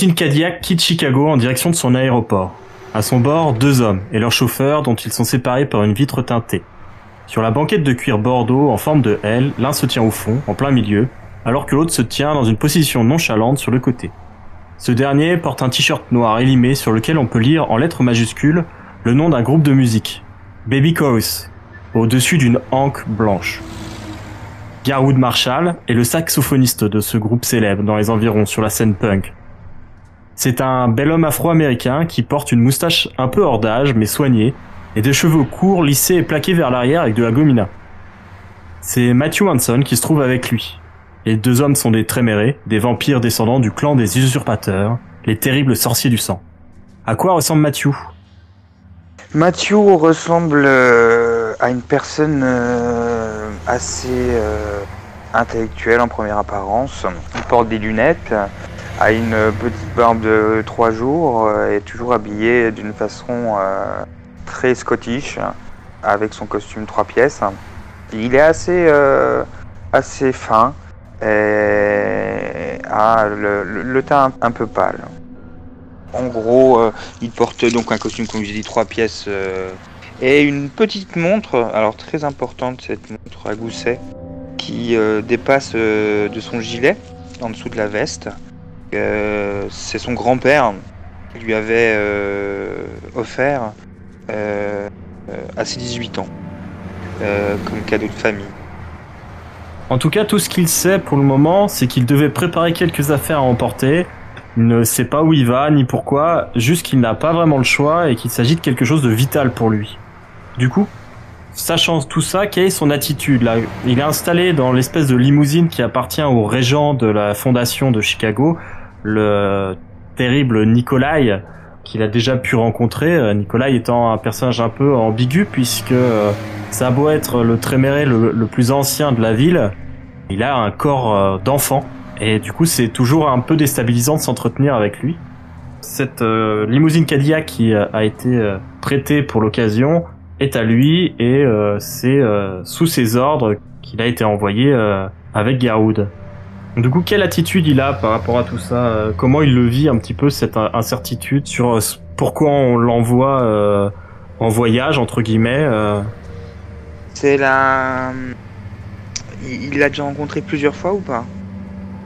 Limousine Cadillac quitte Chicago en direction de son aéroport. À son bord, deux hommes et leur chauffeur dont ils sont séparés par une vitre teintée. Sur la banquette de cuir bordeaux en forme de L, l'un se tient au fond, en plein milieu, alors que l'autre se tient dans une position nonchalante sur le côté. Ce dernier porte un t-shirt noir élimé sur lequel on peut lire en lettres majuscules le nom d'un groupe de musique, Baby Chorus, au-dessus d'une hanque blanche. Garwood Marshall est le saxophoniste de ce groupe célèbre dans les environs sur la scène punk. C'est un bel homme afro-américain qui porte une moustache un peu hors d'âge mais soignée et des cheveux courts lissés et plaqués vers l'arrière avec de la gomina. C'est Matthew Hanson qui se trouve avec lui. Les deux hommes sont des trémérés, des vampires descendants du clan des usurpateurs, les terribles sorciers du sang. À quoi ressemble Matthew? Matthew ressemble euh, à une personne euh, assez euh, intellectuelle en première apparence. Il porte des lunettes, a une petite barbe de trois jours, euh, est toujours habillé d'une façon euh, très scottish, avec son costume trois pièces. Il est assez, euh, fin et a le, le- teint un peu pâle. En gros, il porte donc un costume, comme je dis, trois pièces et une petite montre, alors très importante cette montre à gousset, qui dépasse de son gilet, en dessous de la veste. Euh, c'est son grand-père qui lui avait euh, offert euh, à ses 18 ans, comme cadeau de famille. En tout cas, tout ce qu'il sait pour le moment, c'est qu'il devait préparer quelques affaires à emporter. Il ne sait pas où il va, ni pourquoi, juste qu'il n'a pas vraiment le choix et qu'il s'agit de quelque chose de vital pour lui. Du coup, sachant tout ça, quelle est son attitude là? Il est installé dans l'espèce de limousine qui appartient au régent de la fondation de Chicago, le terrible Nikolai, qu'il a déjà pu rencontrer. Euh, Nikolai étant un personnage un peu ambigu puisque euh, ça a beau être le tréméré le, plus ancien de la ville, il a un corps euh, d'enfant et du coup c'est toujours un peu déstabilisant de s'entretenir avec lui. Cette limousine Cadillac qui a été prêtée pour l'occasion est à lui et c'est sous ses ordres qu'il a été envoyé avec Garwood. Du coup, quelle attitude il a par rapport à tout ça euh, Comment il le vit un petit peu cette in- incertitude sur euh, pourquoi on l'envoie euh, en voyage entre guillemets euh, C'est la. Il l'a déjà rencontré plusieurs fois ou pas?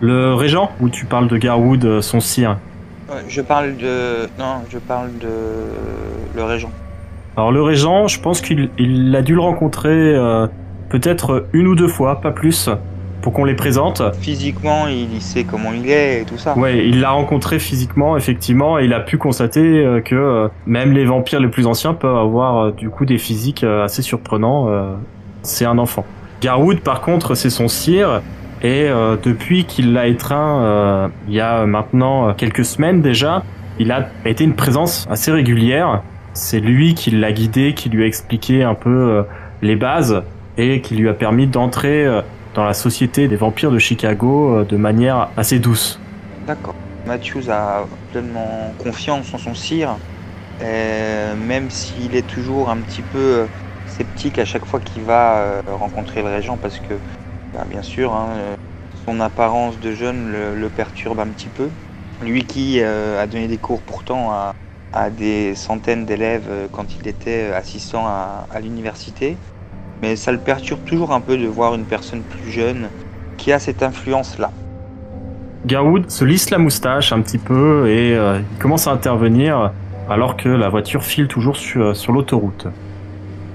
Le régent? Ou tu parles de Garwood, son sire? Je parle de. Non, je parle de. Le régent. Alors le régent, je pense qu'il il a dû le rencontrer euh, peut-être une ou deux fois, pas plus, pour qu'on les présente. Physiquement, il, sait comment il est et tout ça. Ouais, il l'a rencontré physiquement, effectivement, et il a pu constater euh, que euh, même les vampires les plus anciens peuvent avoir euh, du coup des physiques assez surprenants. c'est un enfant. Garwood, par contre, c'est son sire. Et euh, depuis qu'il l'a étreint, euh, il y a maintenant quelques semaines déjà, il a été une présence assez régulière. C'est lui qui l'a guidé, qui lui a expliqué un peu euh, les bases et qui lui a permis d'entrer dans la société des vampires de Chicago euh, de manière assez douce. D'accord. Matthews a pleinement confiance en son sire, euh, même s'il est toujours un petit peu euh, sceptique à chaque fois qu'il va euh, rencontrer le régent, parce que, bah, bien sûr, hein, son apparence de jeune le, perturbe un petit peu. Lui qui a donné des cours pourtant à, des centaines d'élèves quand il était assistant à l'université, mais ça le perturbe toujours un peu de voir une personne plus jeune qui a cette influence-là. Garwood se lisse la moustache un petit peu et euh, commence à intervenir alors que la voiture file toujours sur, sur l'autoroute.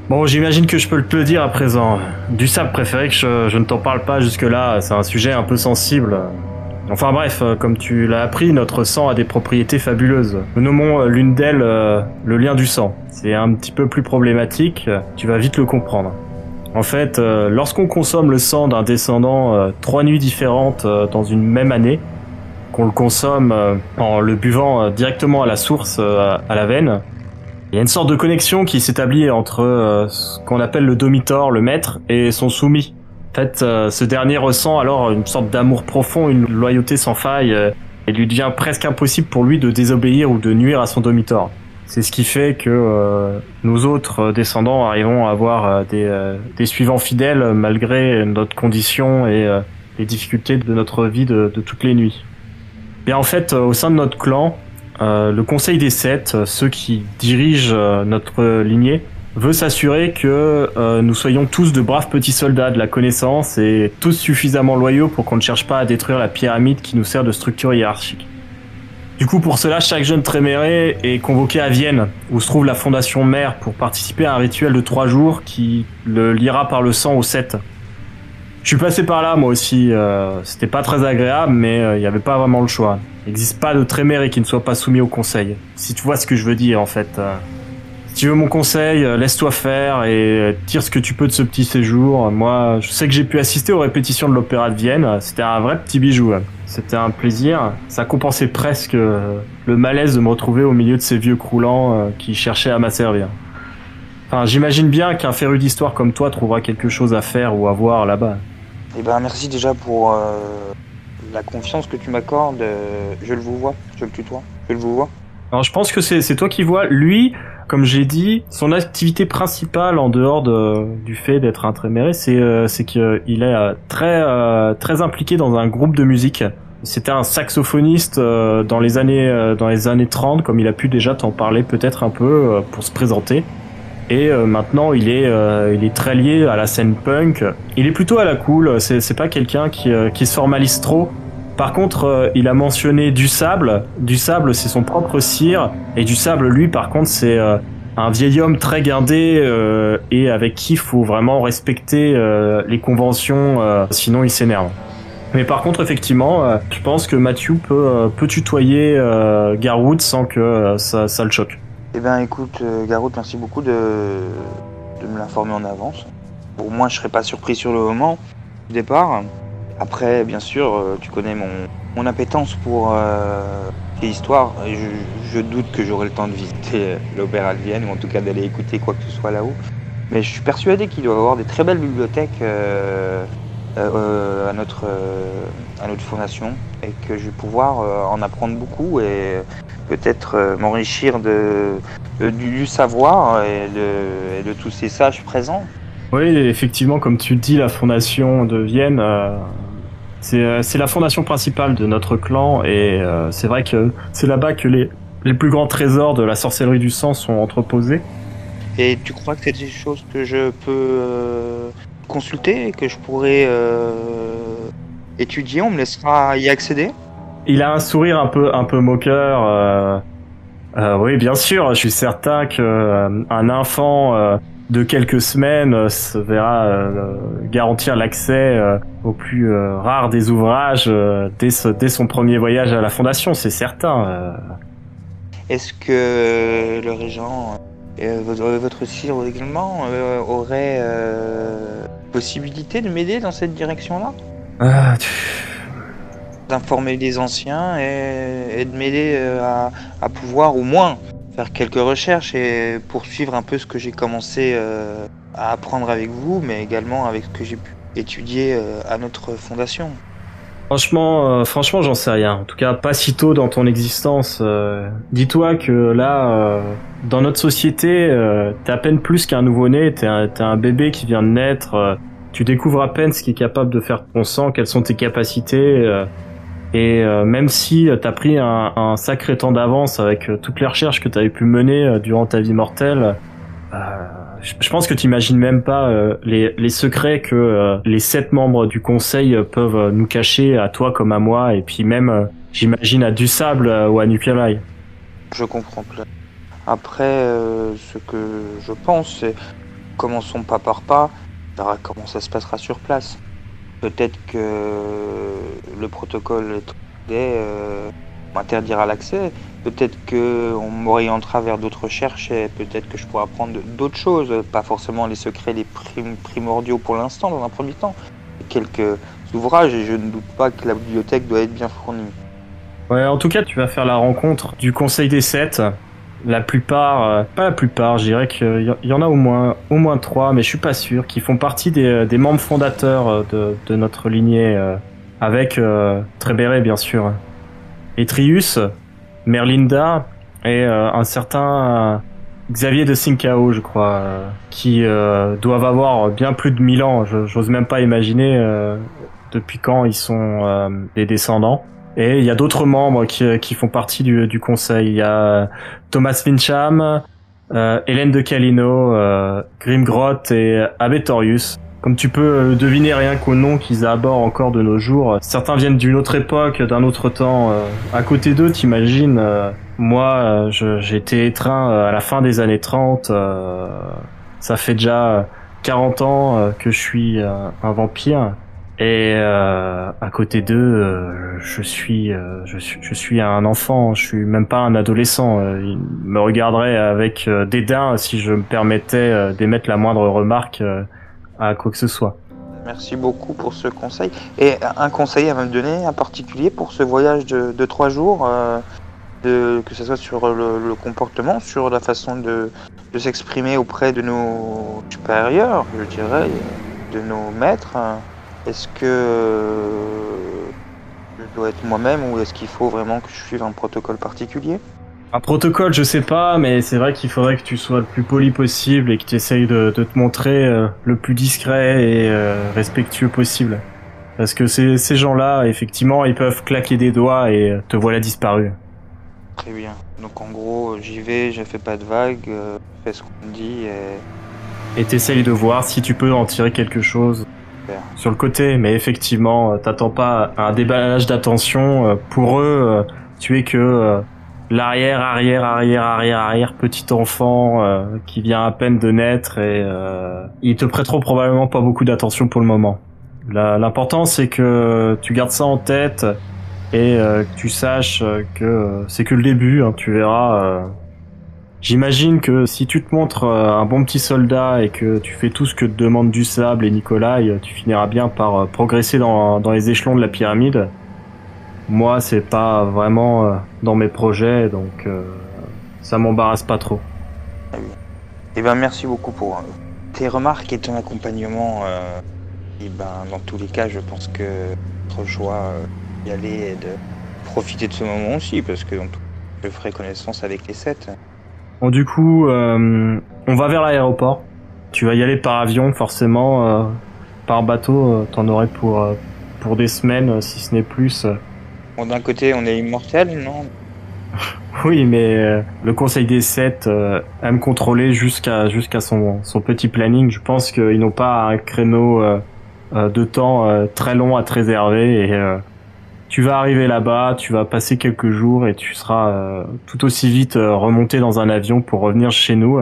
Bon, j'imagine que je peux te le dire à présent. Du sable préféré que je, ne t'en parle pas jusque-là, c'est un sujet un peu sensible. Enfin bref, euh, comme tu l'as appris, notre sang a des propriétés fabuleuses. Nous nommons euh, l'une d'elles euh, le lien du sang. C'est un petit peu plus problématique, tu vas vite le comprendre. En fait, lorsqu'on consomme le sang d'un descendant trois nuits différentes dans une même année, qu'on le consomme en le buvant directement à la source, à la veine, il y a une sorte de connexion qui s'établit entre ce qu'on appelle le domitor, le maître, et son soumis, en fait, euh, ce dernier ressent alors une sorte d'amour profond, une loyauté sans faille, euh, et lui devient presque impossible pour lui de désobéir ou de nuire à son domitor. C'est ce qui fait que euh, nous autres descendants arrivons à avoir des, des, suivants fidèles malgré notre condition et les difficultés de notre vie de, de, toutes les nuits. Bien en fait, au sein de notre clan, le Conseil des Sept, ceux qui dirigent notre lignée, veut s'assurer que euh, nous soyons tous de braves petits soldats de la connaissance et tous suffisamment loyaux pour qu'on ne cherche pas à détruire la pyramide qui nous sert de structure hiérarchique. Du coup, pour cela, chaque jeune tréméré est convoqué à Vienne, où se trouve la fondation mère, pour participer à un rituel de trois jours qui le liera par le sang au sept. Je suis passé par là, moi aussi. Euh, C'était pas très agréable, mais euh, il n'y avait pas vraiment le choix. Il n'existe pas de tréméré qui ne soit pas soumis au conseil. Si tu vois ce que je veux dire, en fait. Euh. Si tu veux mon conseil, euh, laisse-toi faire et euh, tire ce que tu peux de ce petit séjour. Moi, je sais que j'ai pu assister aux répétitions de l'Opéra de Vienne. C'était un vrai petit bijou. C'était un plaisir. Ça compensait presque euh, le malaise de me retrouver au milieu de ces vieux croulants qui cherchaient à m'asservir. Enfin, j'imagine bien qu'un féru d'histoire comme toi trouvera quelque chose à faire ou à voir là-bas. Eh ben, merci déjà pour la confiance que tu m'accordes. je le vous vois, je le tutoie, je le vous vois. Alors, je pense que c'est toi qui vois. Lui, comme j'ai dit, son activité principale en dehors de, du fait d'être un tréméré, c'est euh, qu'il est euh, très euh, très impliqué dans un groupe de musique. C'était un saxophoniste dans les années dans les années 30, comme il a pu déjà t'en parler peut-être un peu pour se présenter. Et maintenant, il est il est très lié à la scène punk. Il est plutôt à la cool. C'est c'est pas quelqu'un qui qui se formalise trop. Par contre, il a mentionné du sable. Du sable, c'est son propre cire. Et du sable, lui, par contre, c'est euh, un vieil homme très guindé euh, et avec qui il faut vraiment respecter euh, les conventions, sinon il s'énerve. Mais par contre, effectivement, je pense que Matthew peut, tutoyer Garwood sans que ça, le choque. Eh bien, écoute, Garwood, merci beaucoup de, de me l'informer en avance. Pour moi, je serais pas surpris sur le moment du départ. Après, bien sûr, tu connais mon, mon appétence pour histoire, je, je, doute que j'aurai le temps de visiter l'Opéra de Vienne, ou en tout cas d'aller écouter quoi que ce soit là-haut. Mais je suis persuadé qu'il doit y avoir des très belles bibliothèques euh, euh, à, notre, euh, à notre fondation et que je vais pouvoir euh, en apprendre beaucoup et peut-être euh, m'enrichir de, du savoir et de, et de, tous ces sages présents. Oui, effectivement, comme tu le dis, la fondation de Vienne euh, c'est la fondation principale de notre clan et euh, c'est vrai que c'est là-bas que les, les plus grands trésors de la sorcellerie du sang sont entreposés. Et tu crois que c'est des choses que je peux euh, consulter, que je pourrais euh, étudier? On me laissera y accéder? Il a un sourire un peu, un peu moqueur. Euh, euh, oui, bien sûr. Je suis certain que un enfant de quelques semaines euh, se verra euh, garantir l'accès euh, au plus rare des ouvrages dès, dès, son premier voyage à la Fondation, c'est certain. Est-ce que le régent, votre sire également, aurait possibilité de m'aider dans cette direction-là? Ah, D'informer les anciens et, et de m'aider à, à pouvoir au moins faire quelques recherches et poursuivre un peu ce que j'ai commencé euh, à apprendre avec vous, mais également avec ce que j'ai pu étudier euh, à notre fondation. Franchement, euh, franchement, j'en sais rien. En tout cas, pas si tôt dans ton existence. Dis-toi que là, dans notre société, t'es à peine plus qu'un nouveau-né. T'es un, un bébé qui vient de naître. tu découvres à peine ce qui est capable de faire ton sang, quelles sont tes capacités. Et euh, même si euh, tu as pris un, un, sacré temps d'avance avec euh, toutes les recherches que tu avais pu mener durant ta vie mortelle, je pense que tu imagines même pas les, les, secrets que les sept membres du conseil peuvent nous cacher à toi comme à moi, et puis même, j'imagine, à Du Sable ou à Nupialai. Je comprends. Après, ce que je pense, c'est commençons pas par pas, on verra comment ça se passera sur place. Peut-être que le protocole euh, m'interdira l'accès, peut-être qu'on m'orientera vers d'autres recherches et peut-être que je pourrai apprendre d'autres choses, pas forcément les secrets les primordiaux pour l'instant dans un premier temps, quelques ouvrages et je ne doute pas que la bibliothèque doit être bien fournie. Ouais, en tout cas, tu vas faire la rencontre du Conseil des Sept. La plupart, euh, pas la plupart, je dirais qu'il y en a au moins, au moins trois, mais je suis pas sûr, qui font partie des, des membres fondateurs euh, de, de notre lignée, euh, avec euh, Trébéré bien sûr, Etrius, Merlinda et un certain Xavier de Sincao, je crois, qui doivent avoir bien plus de 1000 ans. J'ose même pas imaginer depuis quand ils sont des descendants. Et il y a d'autres membres qui, qui, font partie du, du, conseil. Il y a Thomas Fincham, euh, Hélène de Calino, euh, Grimgrot et Abetorius. Comme tu peux deviner rien qu'au nom qu'ils abordent encore de nos jours, certains viennent d'une autre époque, d'un autre temps. Euh, à côté d'eux, t'imagines, euh, moi, j'ai été étreint à la fin des années 30. ça fait déjà 40 ans que je suis un vampire. Et euh, à côté d'eux, euh, je suis, euh, je suis, je suis un enfant. Je suis même pas un adolescent. Ils me regarderaient avec dédain si je me permettais d'émettre la moindre remarque à quoi que ce soit. Merci beaucoup pour ce conseil. Et un conseil à me donner, en particulier pour ce voyage de, trois jours, de, que ce soit sur le, comportement, sur la façon de, de s'exprimer auprès de nos supérieurs, je dirais, de nos maîtres. Est-ce que je dois être moi-même ou est-ce qu'il faut vraiment que je suive un protocole particulier? Un protocole, je sais pas, mais c'est vrai qu'il faudrait que tu sois le plus poli possible et que tu essayes de, te montrer euh, le plus discret et euh, respectueux possible. Parce que ces, ces gens-là, effectivement, ils peuvent claquer des doigts et te voilà disparu. Très bien. Donc en gros, j'y vais, je fais pas de vagues, euh, je fais ce qu'on me dit et... Et t'essayes de voir si tu peux en tirer quelque chose sur le côté, mais effectivement, euh, t'attends pas un déballage d'attention. Euh, pour eux, euh, tu es que l'arrière, arrière, arrière, arrière, arrière petit enfant qui vient à peine de naître et ils te prêteront probablement pas beaucoup d'attention pour le moment. L'important c'est que tu gardes ça en tête et que tu saches que c'est que le début. Hein, tu verras J'imagine que si tu te montres euh, un bon petit soldat et que tu fais tout ce que te demandent du sable et Nikolai, tu finiras bien par euh, progresser dans, dans les échelons de la pyramide. Moi, c'est pas vraiment euh, dans mes projets, donc ça m'embarrasse pas trop. Eh ben, merci beaucoup pour tes remarques et ton accompagnement. et ben, dans tous les cas, je pense que notre choix d'y aller et de profiter de ce moment aussi, parce que je ferai connaissance avec les sept. Bon, du coup, euh, on va vers l'aéroport. Tu vas y aller par avion, forcément. Euh, par bateau, euh, t'en aurais pour, pour des semaines, si ce n'est plus. Bon, d'un côté, on est immortel, non? Oui, mais le Conseil des Sept aime contrôler jusqu'à jusqu'à son, son petit planning. Je pense qu'ils n'ont pas un créneau de temps très long à te réserver et tu vas arriver là-bas, tu vas passer quelques jours et tu seras euh, tout aussi vite euh, remonté dans un avion pour revenir chez nous.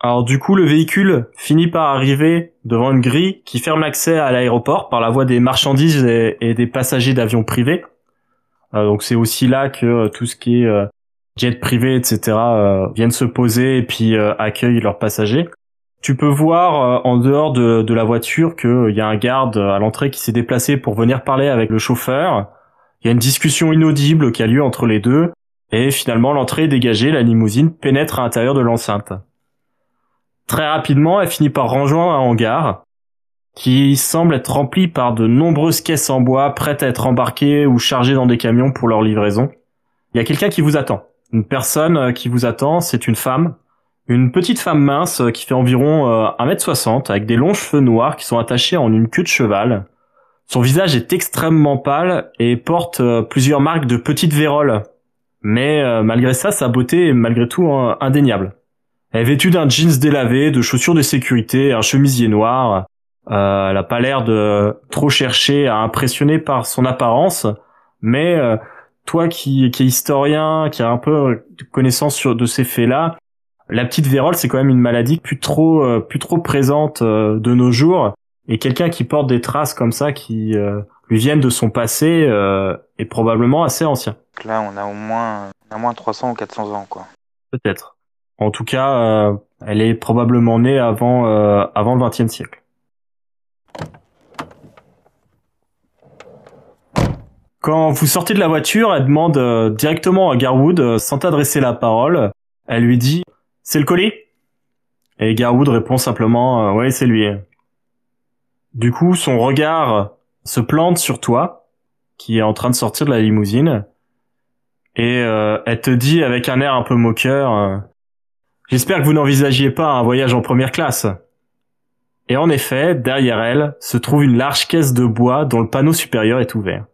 Alors du coup, le véhicule finit par arriver devant une grille qui ferme l'accès à l'aéroport par la voie des marchandises et, des passagers d'avions privés. Euh, donc c'est aussi là que tout ce qui est jet privé, etc., viennent se poser et puis accueillent leurs passagers. Tu peux voir euh, en dehors de, la voiture qu'il euh, y a un garde à l'entrée qui s'est déplacé pour venir parler avec le chauffeur. Il y a une discussion inaudible qui a lieu entre les deux. Et finalement, l'entrée est dégagée, la limousine pénètre à l'intérieur de l'enceinte. Très rapidement, elle finit par rejoindre un hangar qui semble être rempli par de nombreuses caisses en bois prêtes à être embarquées ou chargées dans des camions pour leur livraison. Il y a quelqu'un qui vous attend. Une personne euh, qui vous attend, c'est une femme une petite femme mince qui fait environ 1m60 euh, avec des longs cheveux noirs qui sont attachés en une queue de cheval. Son visage est extrêmement pâle et porte euh, plusieurs marques de petites véroles. Mais euh, malgré ça, sa beauté est malgré tout indéniable. Elle est vêtue d'un jeans délavé, de chaussures de sécurité, un chemisier noir. elle a pas l'air de trop chercher à impressionner par son apparence, mais toi qui, est historien, qui a un peu connaissance sur, de ces faits-là, la petite vérole, c'est quand même une maladie plus trop, euh, plus trop présente euh, de nos jours. Et quelqu'un qui porte des traces comme ça, qui euh, lui viennent de son passé, est probablement assez ancien. là, on a au moins, on a au moins 300 ou 400 ans, quoi. Peut-être. En tout cas, elle est probablement née avant, avant le XXe siècle. Quand vous sortez de la voiture, elle demande directement à Garwood, sans t'adresser la parole, elle lui dit c'est le colis? Et Garwood répond simplement euh, Ouais, c'est lui. Du coup, son regard se plante sur toi, qui est en train de sortir de la limousine, et euh, elle te dit avec un air un peu moqueur euh, J'espère que vous n'envisagiez pas un voyage en première classe. Et en effet, derrière elle se trouve une large caisse de bois dont le panneau supérieur est ouvert.